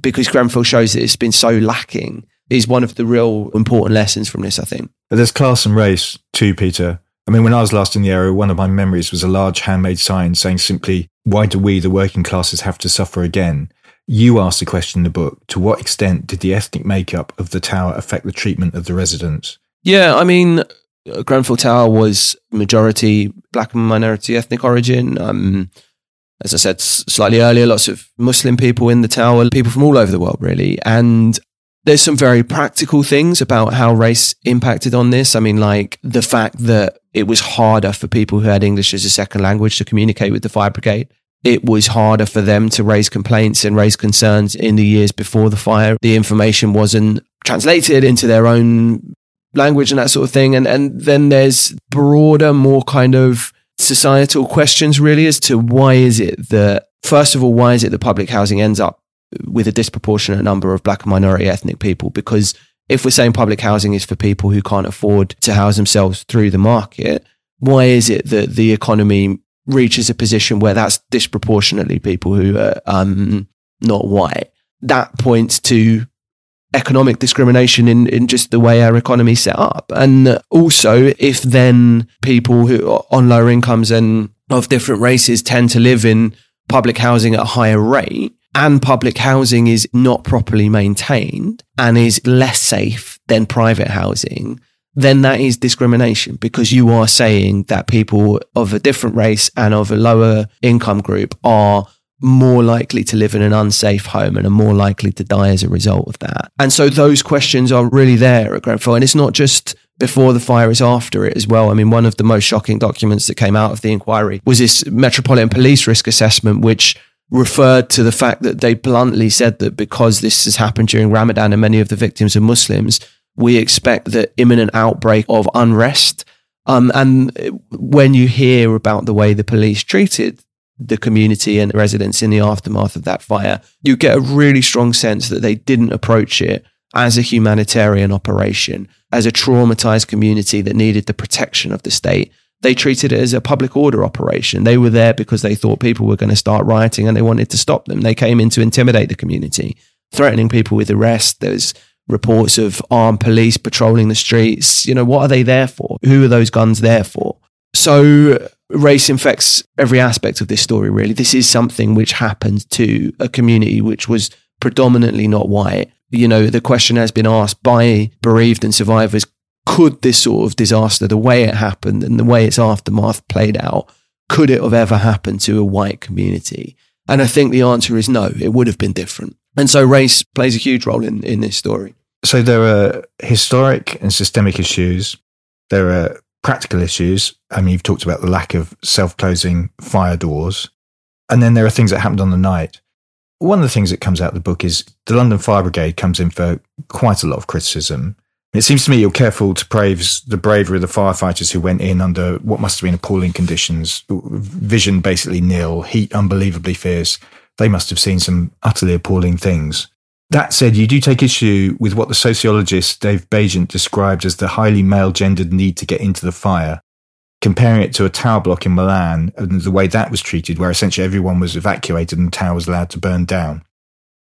because Grenfell shows that it's been so lacking, is one of the real important lessons from this. I think. But there's class and race too, Peter. I mean, when I was last in the area, one of my memories was a large handmade sign saying simply, Why do we, the working classes, have to suffer again? You asked the question in the book to what extent did the ethnic makeup of the tower affect the treatment of the residents? Yeah, I mean, Grenfell Tower was majority black and minority ethnic origin. Um, as I said slightly earlier, lots of Muslim people in the tower, people from all over the world, really. And there's some very practical things about how race impacted on this. I mean, like the fact that it was harder for people who had English as a second language to communicate with the fire brigade. It was harder for them to raise complaints and raise concerns in the years before the fire. The information wasn't translated into their own language and that sort of thing. And, and then there's broader, more kind of societal questions really as to why is it that, first of all, why is it that public housing ends up with a disproportionate number of black and minority ethnic people because if we're saying public housing is for people who can't afford to house themselves through the market, why is it that the economy reaches a position where that's disproportionately people who are um, not white? That points to economic discrimination in, in just the way our economy is set up. And also, if then people who are on lower incomes and of different races tend to live in public housing at a higher rate, and public housing is not properly maintained and is less safe than private housing, then that is discrimination because you are saying that people of a different race and of a lower income group are more likely to live in an unsafe home and are more likely to die as a result of that. And so those questions are really there at Grenfell. And it's not just before the fire, it's after it as well. I mean, one of the most shocking documents that came out of the inquiry was this Metropolitan Police risk assessment, which referred to the fact that they bluntly said that because this has happened during Ramadan and many of the victims are Muslims, we expect the imminent outbreak of unrest. Um, and when you hear about the way the police treated the community and the residents in the aftermath of that fire, you get a really strong sense that they didn't approach it as a humanitarian operation, as a traumatized community that needed the protection of the state, they treated it as a public order operation. They were there because they thought people were going to start rioting and they wanted to stop them. They came in to intimidate the community, threatening people with arrest. There's reports of armed police patrolling the streets. You know, what are they there for? Who are those guns there for? So race infects every aspect of this story, really. This is something which happened to a community which was predominantly not white. You know, the question has been asked by bereaved and survivors could this sort of disaster, the way it happened and the way its aftermath played out, could it have ever happened to a white community? And I think the answer is no, it would have been different. And so race plays a huge role in, in this story. So there are historic and systemic issues. There are practical issues. I mean, you've talked about the lack of self closing fire doors. And then there are things that happened on the night. One of the things that comes out of the book is the London Fire Brigade comes in for quite a lot of criticism It seems to me you're careful to praise the bravery of the firefighters who went in under what must have been appalling conditions, vision basically nil, heat unbelievably fierce. They must have seen some utterly appalling things. That said, you do take issue with what the sociologist Dave Baigent described as the highly male gendered need to get into the fire, comparing it to a tower block in Milan and the way that was treated, where essentially everyone was evacuated and the tower was allowed to burn down.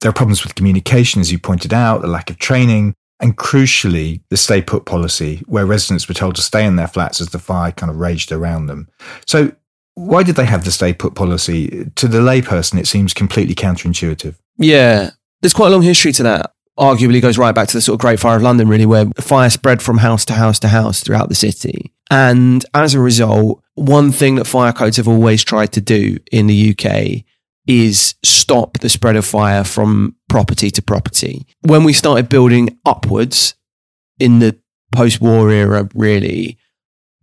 There are problems with communication, as you pointed out, the lack of training, and crucially, the stay put policy, where residents were told to stay in their flats as the fire kind of raged around them. So, why did they have the stay put policy? To the layperson, it seems completely counterintuitive. Yeah, there's quite a long history to that. Arguably goes right back to the sort of Great Fire of London, really, where fire spread from house to house to house throughout the city. And as a result, one thing that fire codes have always tried to do in the UK is stop the spread of fire from property to property. When we started building upwards in the post war era, really,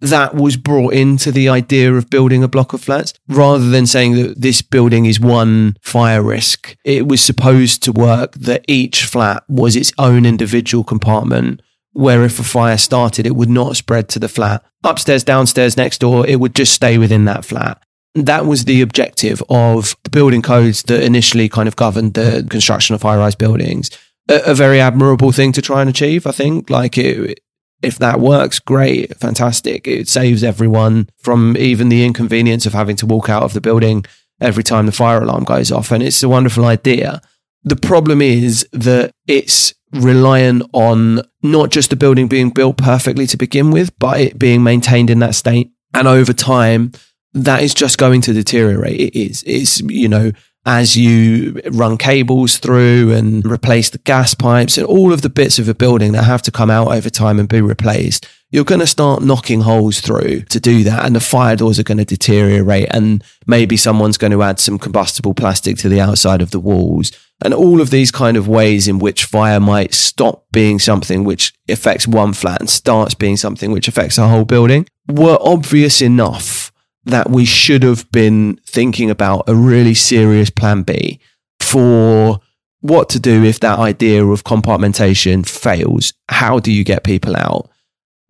that was brought into the idea of building a block of flats rather than saying that this building is one fire risk. It was supposed to work that each flat was its own individual compartment where if a fire started, it would not spread to the flat. Upstairs, downstairs, next door, it would just stay within that flat that was the objective of the building codes that initially kind of governed the construction of high rise buildings. A, a, very admirable thing to try and achieve, I think. Like, it, if that works, great, fantastic. It saves everyone from even the inconvenience of having to walk out of the building every time the fire alarm goes off. And it's a wonderful idea. The problem is that it's reliant on not just the building being built perfectly to begin with, but it being maintained in that state. And over time, that is just going to deteriorate. It is. It's, you know, as you run cables through and replace the gas pipes and all of the bits of a building that have to come out over time and be replaced, you're going to start knocking holes through to do that. And the fire doors are going to deteriorate. And maybe someone's going to add some combustible plastic to the outside of the walls. And all of these kind of ways in which fire might stop being something which affects one flat and starts being something which affects a whole building were obvious enough that we should have been thinking about a really serious plan B for what to do if that idea of compartmentation fails. How do you get people out?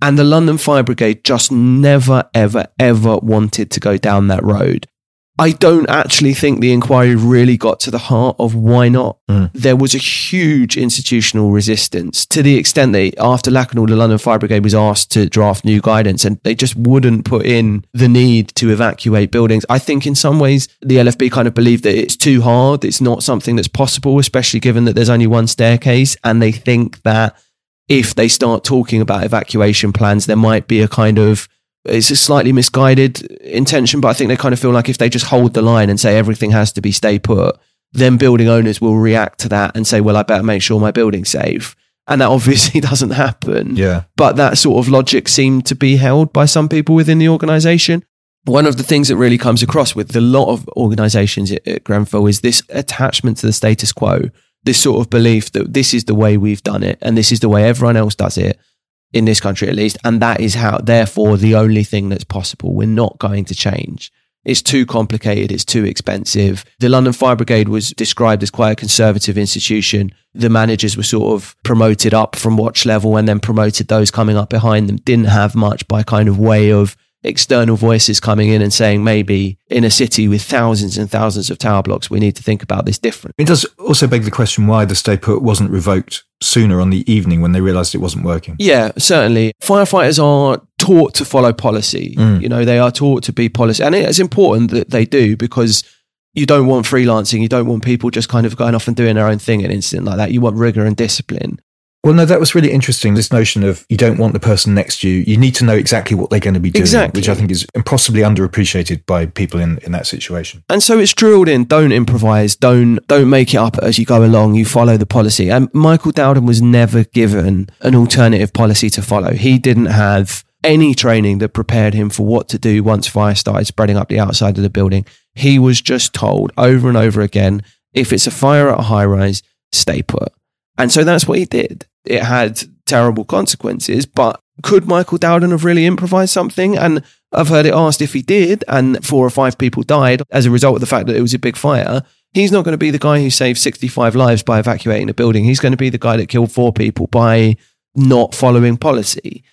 And the London Fire Brigade just never, ever, ever wanted to go down that road. I don't actually think the inquiry really got to the heart of why not. Mm. There was a huge institutional resistance to the extent that after Lakanal, the London Fire Brigade was asked to draft new guidance and they just wouldn't put in the need to evacuate buildings. I think in some ways the LFB kind of believed that it's too hard. It's not something that's possible, especially given that there's only one staircase. And they think that if they start talking about evacuation plans, there might be a kind of it's a slightly misguided intention, but I think they kind of feel like if they just hold the line and say everything has to be stay put, then building owners will react to that and say, well, I better make sure my building's safe. And that obviously doesn't happen. Yeah. But that sort of logic seemed to be held by some people within the organization. One of the things that really comes across with a lot of organizations at, at Grenfell is this attachment to the status quo, this sort of belief that this is the way we've done it and this is the way everyone else does it in this country at least. And that is how, therefore, the only thing that's possible. We're not going to change. It's too complicated. It's too expensive. The London Fire Brigade was described as quite a conservative institution. The managers were sort of promoted up from watch level and then promoted those coming up behind them. Didn't have much by kind of way of external voices coming in and saying maybe in a city with thousands and thousands of tower blocks, we need to think about this differently. It does also beg the question why the stay put wasn't revoked sooner on the evening when they realised it wasn't working. Yeah, certainly. Firefighters are taught to follow policy. Mm. You know, they are taught to be policy. And it's important that they do because you don't want freelancing. You don't want people just kind of going off and doing their own thing at an incident like that. You want rigor and discipline. Well, no, that was really interesting. This notion of you don't want the person next to you. You need to know exactly what they're going to be doing, exactly. which I think is impossibly underappreciated by people in, in that situation. And so it's drilled in. Don't improvise. Don't don't make it up as you go along. You follow the policy. And Michael Dowden was never given an alternative policy to follow. He didn't have any training that prepared him for what to do once fire started spreading up the outside of the building. He was just told over and over again, if it's a fire at a high rise, stay put. And so that's what he did it had terrible consequences. But could Michael Dowden have really improvised something? And I've heard it asked if he did, and four or five people died as a result of the fact that it was a big fire. He's not going to be the guy who saved 65 lives by evacuating a building. He's going to be the guy that killed four people by not following policy.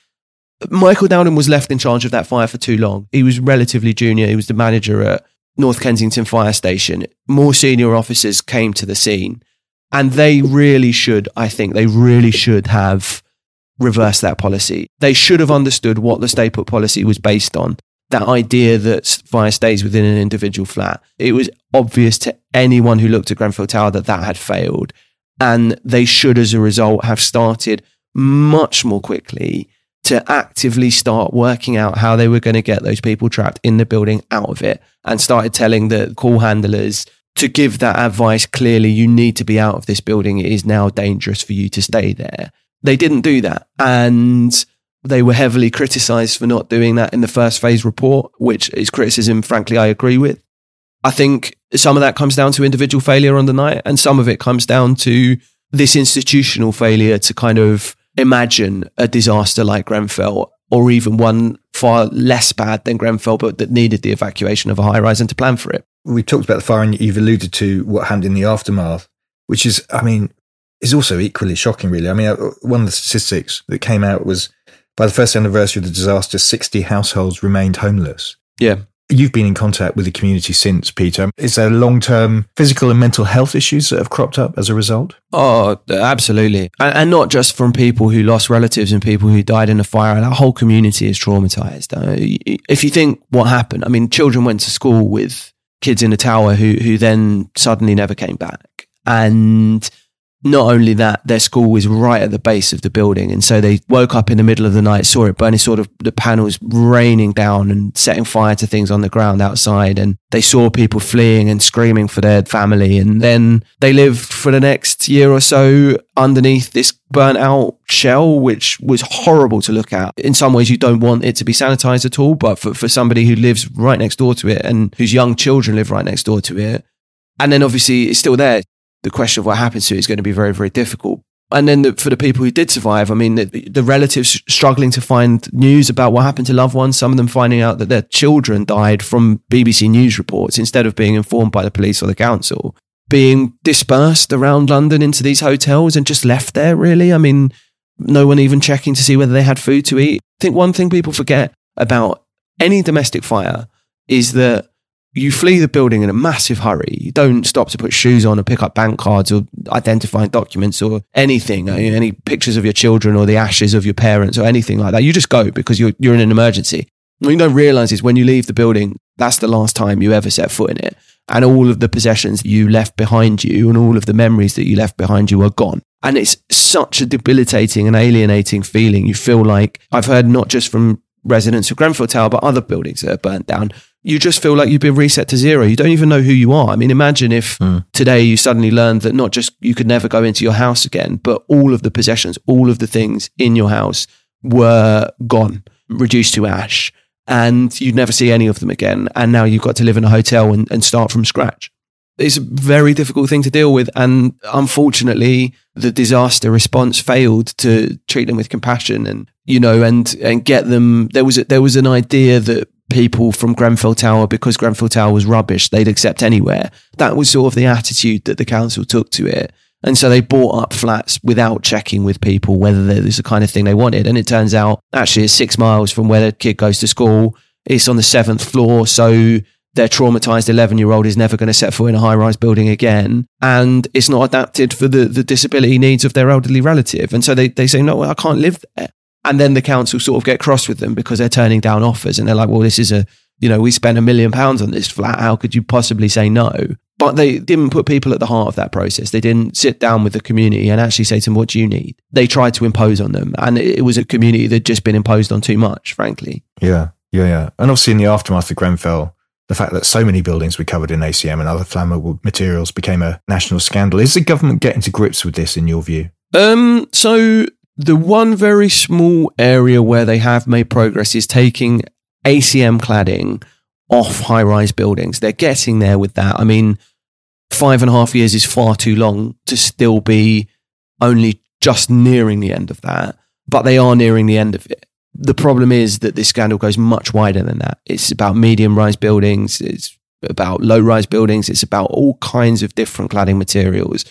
Michael Dowden was left in charge of that fire for too long. He was relatively junior. He was the manager at North Kensington Fire Station. More senior officers came to the scene and they really should, I think, they really should have reversed that policy. They should have understood what the stay put policy was based on. That idea that fire stays within an individual flat. It was obvious to anyone who looked at Grenfell Tower that that had failed. And they should, as a result, have started much more quickly to actively start working out how they were going to get those people trapped in the building out of it and started telling the call handlers to give that advice clearly you need to be out of this building. It is now dangerous for you to stay there. They didn't do that and they were heavily criticized for not doing that in the first phase report which is criticism frankly i agree with. I think some of that comes down to individual failure on the night and some of it comes down to this institutional failure to kind of imagine a disaster like Grenfell or even one far less bad than Grenfell, but that needed the evacuation of a high rise and to plan for it. We talked about the fire and you've alluded to what happened in the aftermath, which is, I mean, is also equally shocking, really. I mean, uh, one of the statistics that came out was by the first anniversary of the disaster, 60 households remained homeless. Yeah. You've been in contact with the community since, Peter. Is there long term physical and mental health issues that have cropped up as a result? Oh, absolutely. And, and, not just from people who lost relatives and people who died in a fire. Our whole community is traumatized. Uh, if you think what happened, I mean, children went to school with kids in the tower who, who then suddenly never came back. And not only that, their school was right at the base of the building. And so they woke up in the middle of the night, saw it burning, sort of the panels raining down and setting fire to things on the ground outside. And they saw people fleeing and screaming for their family. And then they lived for the next year or so underneath this burnt out shell, which was horrible to look at. In some ways, you don't want it to be sanitized at all. But for, for somebody who lives right next door to it and whose young children live right next door to it, and then obviously it's still there the question of what happens to it is going to be very, very difficult. And then the, for the people who did survive, I mean, the, the, relatives struggling to find news about what happened to loved ones, some of them finding out that their children died from BBC News reports instead of being informed by the police or the council, being dispersed around London into these hotels and just left there, really. I mean, no one even checking to see whether they had food to eat. I think one thing people forget about any domestic fire is that you flee the building in a massive hurry. You don't stop to put shoes on or pick up bank cards or identifying documents or anything, uh, any pictures of your children or the ashes of your parents or anything like that. You just go because you're, you're in an emergency. What you don't realize is when you leave the building, that's the last time you ever set foot in it. And all of the possessions you left behind you and all of the memories that you left behind you are gone. And it's such a debilitating and alienating feeling. You feel like I've heard not just from residents of Grenfell Tower, but other buildings that are burnt down you just feel like you've been reset to zero. You don't even know who you are. I mean, imagine if mm. today you suddenly learned that not just you could never go into your house again, but all of the possessions, all of the things in your house were gone, reduced to ash, and you'd never see any of them again. And now you've got to live in a hotel and, and start from scratch. It's a very difficult thing to deal with. And unfortunately, the disaster response failed to treat them with compassion and, you know, and, and get them. There was, a, there was an idea that people from Grenfell Tower because Grenfell Tower was rubbish, they'd accept anywhere. That was sort of the attitude that the council took to it. And so they bought up flats without checking with people whether there's the kind of thing they wanted. And it turns out actually it's six miles from where the kid goes to school. It's on the seventh floor. So their traumatized 11 year old is never going to set foot in a high rise building again. And it's not adapted for the, the disability needs of their elderly relative. And so they, they say, no, I can't live there. And then the council sort of get cross with them because they're turning down offers and they're like, well, this is a, you know, we spent a million pounds on this flat. How could you possibly say no? But they didn't put people at the heart of that process. They didn't sit down with the community and actually say to them, what do you need? They tried to impose on them. And it was a community that just been imposed on too much, frankly. Yeah, yeah, yeah. And obviously in the aftermath of Grenfell, the fact that so many buildings were covered in ACM and other flammable materials became a national scandal. Is the government getting to grips with this in your view? Um, so the one very small area where they have made progress is taking ACM cladding off high rise buildings. They're getting there with that. I mean, five and a half years is far too long to still be only just nearing the end of that, but they are nearing the end of it. The problem is that this scandal goes much wider than that. It's about medium rise buildings, it's about low rise buildings, it's about all kinds of different cladding materials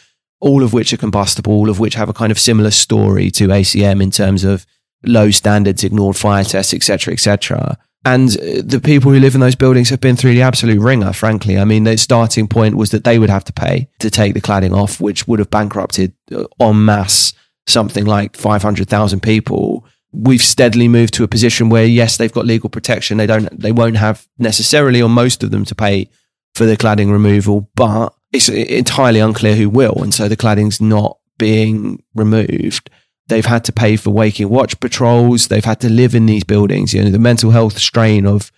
all of which are combustible, all of which have a kind of similar story to ACM in terms of low standards, ignored fire tests, etc., etc. And uh, the people who live in those buildings have been through the absolute wringer, frankly. I mean, the starting point was that they would have to pay to take the cladding off, which would have bankrupted uh, en masse something like 500,000 people. We've steadily moved to a position where, yes, they've got legal protection. They don't, they won't have necessarily, or most of them, to pay for the cladding removal, but it's entirely unclear who will. And so the cladding's not being removed. They've had to pay for waking watch patrols. They've had to live in these buildings. You know, the mental health strain of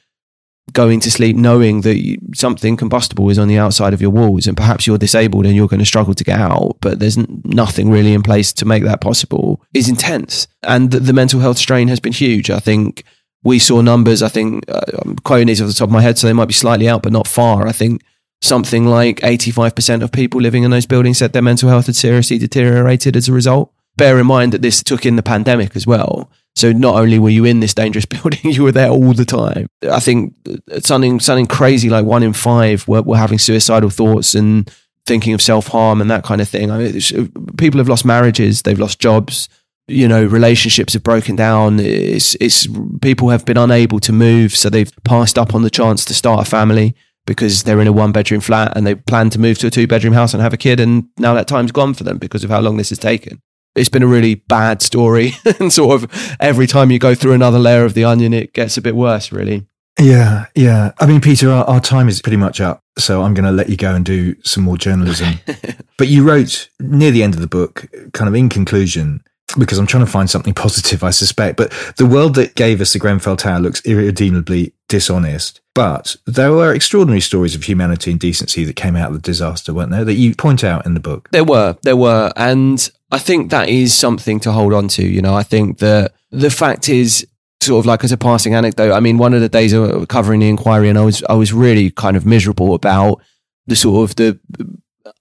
going to sleep knowing that something combustible is on the outside of your walls and perhaps you're disabled and you're going to struggle to get out, but there's nothing really in place to make that possible is intense. And the, the mental health strain has been huge. I think we saw numbers, I think, uh, I'm quoting these off the top of my head, so they might be slightly out, but not far. I think something like 85% of people living in those buildings said their mental health had seriously deteriorated as a result bear in mind that this took in the pandemic as well. So not only were you in this dangerous building, you were there all the time. I think something something crazy like one in five were, were having suicidal thoughts and thinking of self harm and that kind of thing. I mean, people have lost marriages, they've lost jobs. You know, relationships have broken down. It's, it's people have been unable to move, so they've passed up on the chance to start a family because they're in a one bedroom flat and they plan to move to a two bedroom house and have a kid, and now that time's gone for them because of how long this has taken it's been a really bad story. and sort of every time you go through another layer of the onion, it gets a bit worse, really. Yeah, yeah. I mean, Peter, our, our time is pretty much up. So I'm going to let you go and do some more journalism. but you wrote near the end of the book, kind of in conclusion, because I'm trying to find something positive, I suspect. But the world that gave us the Grenfell Tower looks irredeemably dishonest. But there were extraordinary stories of humanity and decency that came out of the disaster, weren't there? That you point out in the book. There were, there were, and I think that is something to hold on to. You know, I think that the fact is, sort of like as a passing anecdote. I mean, one of the days of covering the inquiry, and I was I was really kind of miserable about the sort of the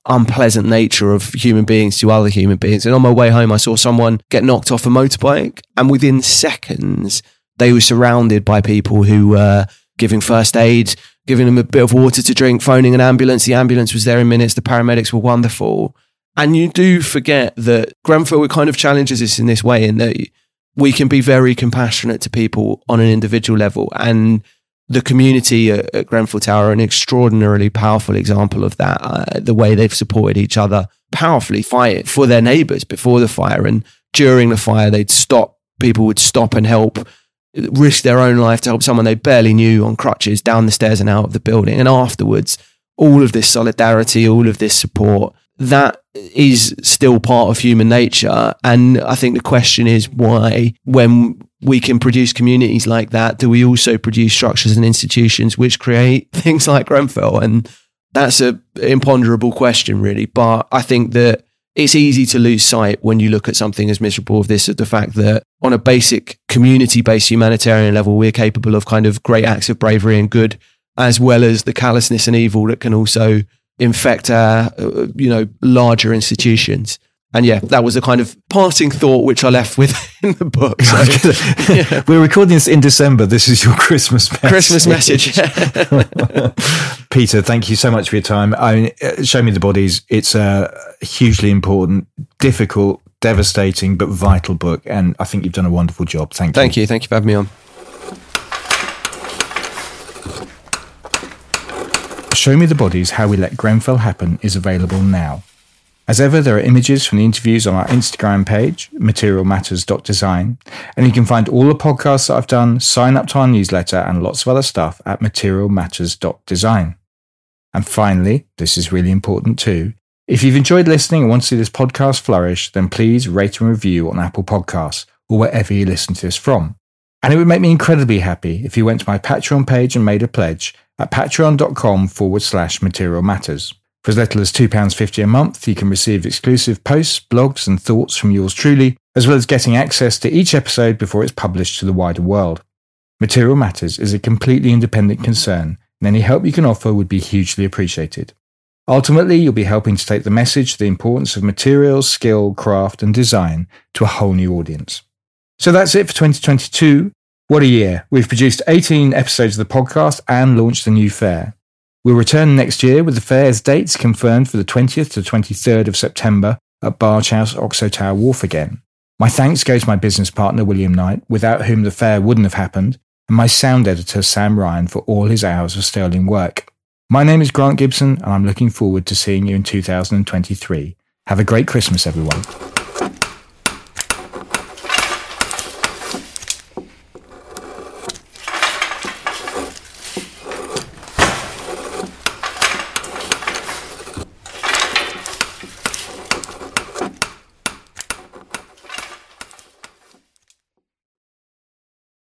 unpleasant nature of human beings to other human beings. And on my way home, I saw someone get knocked off a motorbike, and within seconds, they were surrounded by people who were giving first aid, giving them a bit of water to drink, phoning an ambulance. The ambulance was there in minutes. The paramedics were wonderful. And you do forget that Grenfell kind of challenges us in this way, in that we can be very compassionate to people on an individual level. And the community at, at Grenfell Tower are an extraordinarily powerful example of that. Uh, the way they've supported each other powerfully, fight for their neighbours before the fire, and during the fire, they'd stop. People would stop and help, risk their own life to help someone they barely knew on crutches down the stairs and out of the building. And afterwards, all of this solidarity, all of this support that is still part of human nature. And I think the question is why, when we can produce communities like that, do we also produce structures and institutions which create things like Grenfell? And that's a imponderable question, really. But I think that it's easy to lose sight when you look at something as miserable as this of the fact that on a basic community based humanitarian level, we're capable of kind of great acts of bravery and good, as well as the callousness and evil that can also infect our, uh, you know, larger institutions. And yeah, that was a kind of parting thought which I left with in the book. So, yeah. We're recording this in December. This is your Christmas message. Christmas message. Peter, thank you so much for your time. I mean, uh, Show Me the Bodies. It's a hugely important, difficult, devastating, but vital book. And I think you've done a wonderful job. Thank you. Thank you. Thank you for having me on. Show Me the Bodies How We Let Grenfell Happen is available now. As ever, there are images from the interviews on our Instagram page, materialmatters.design, and you can find all the podcasts that I've done, sign up to our newsletter, and lots of other stuff at materialmatters.design. And finally, this is really important too. If you've enjoyed listening and want to see this podcast flourish, then please rate and review on Apple Podcasts or wherever you listen to this from. And it would make me incredibly happy if you went to my Patreon page and made a pledge at patreon.com forward slash material matters. For as little as £2.50 a month, you can receive exclusive posts, blogs, and thoughts from yours truly, as well as getting access to each episode before it's published to the wider world. Material Matters is a completely independent concern, and any help you can offer would be hugely appreciated. Ultimately, you'll be helping to take the message the importance of materials, skill, craft, and design to a whole new audience. So that's it for 2022. What a year. We've produced 18 episodes of the podcast and launched a new fair. We'll return next year with the fair's dates confirmed for the 20th to 23rd of September at Barge House, Oxo Tower Wharf again. My thanks go to my business partner, William Knight, without whom the fair wouldn't have happened, and my sound editor, Sam Ryan, for all his hours of sterling work. My name is Grant Gibson, and I'm looking forward to seeing you in 2023. Have a great Christmas, everyone.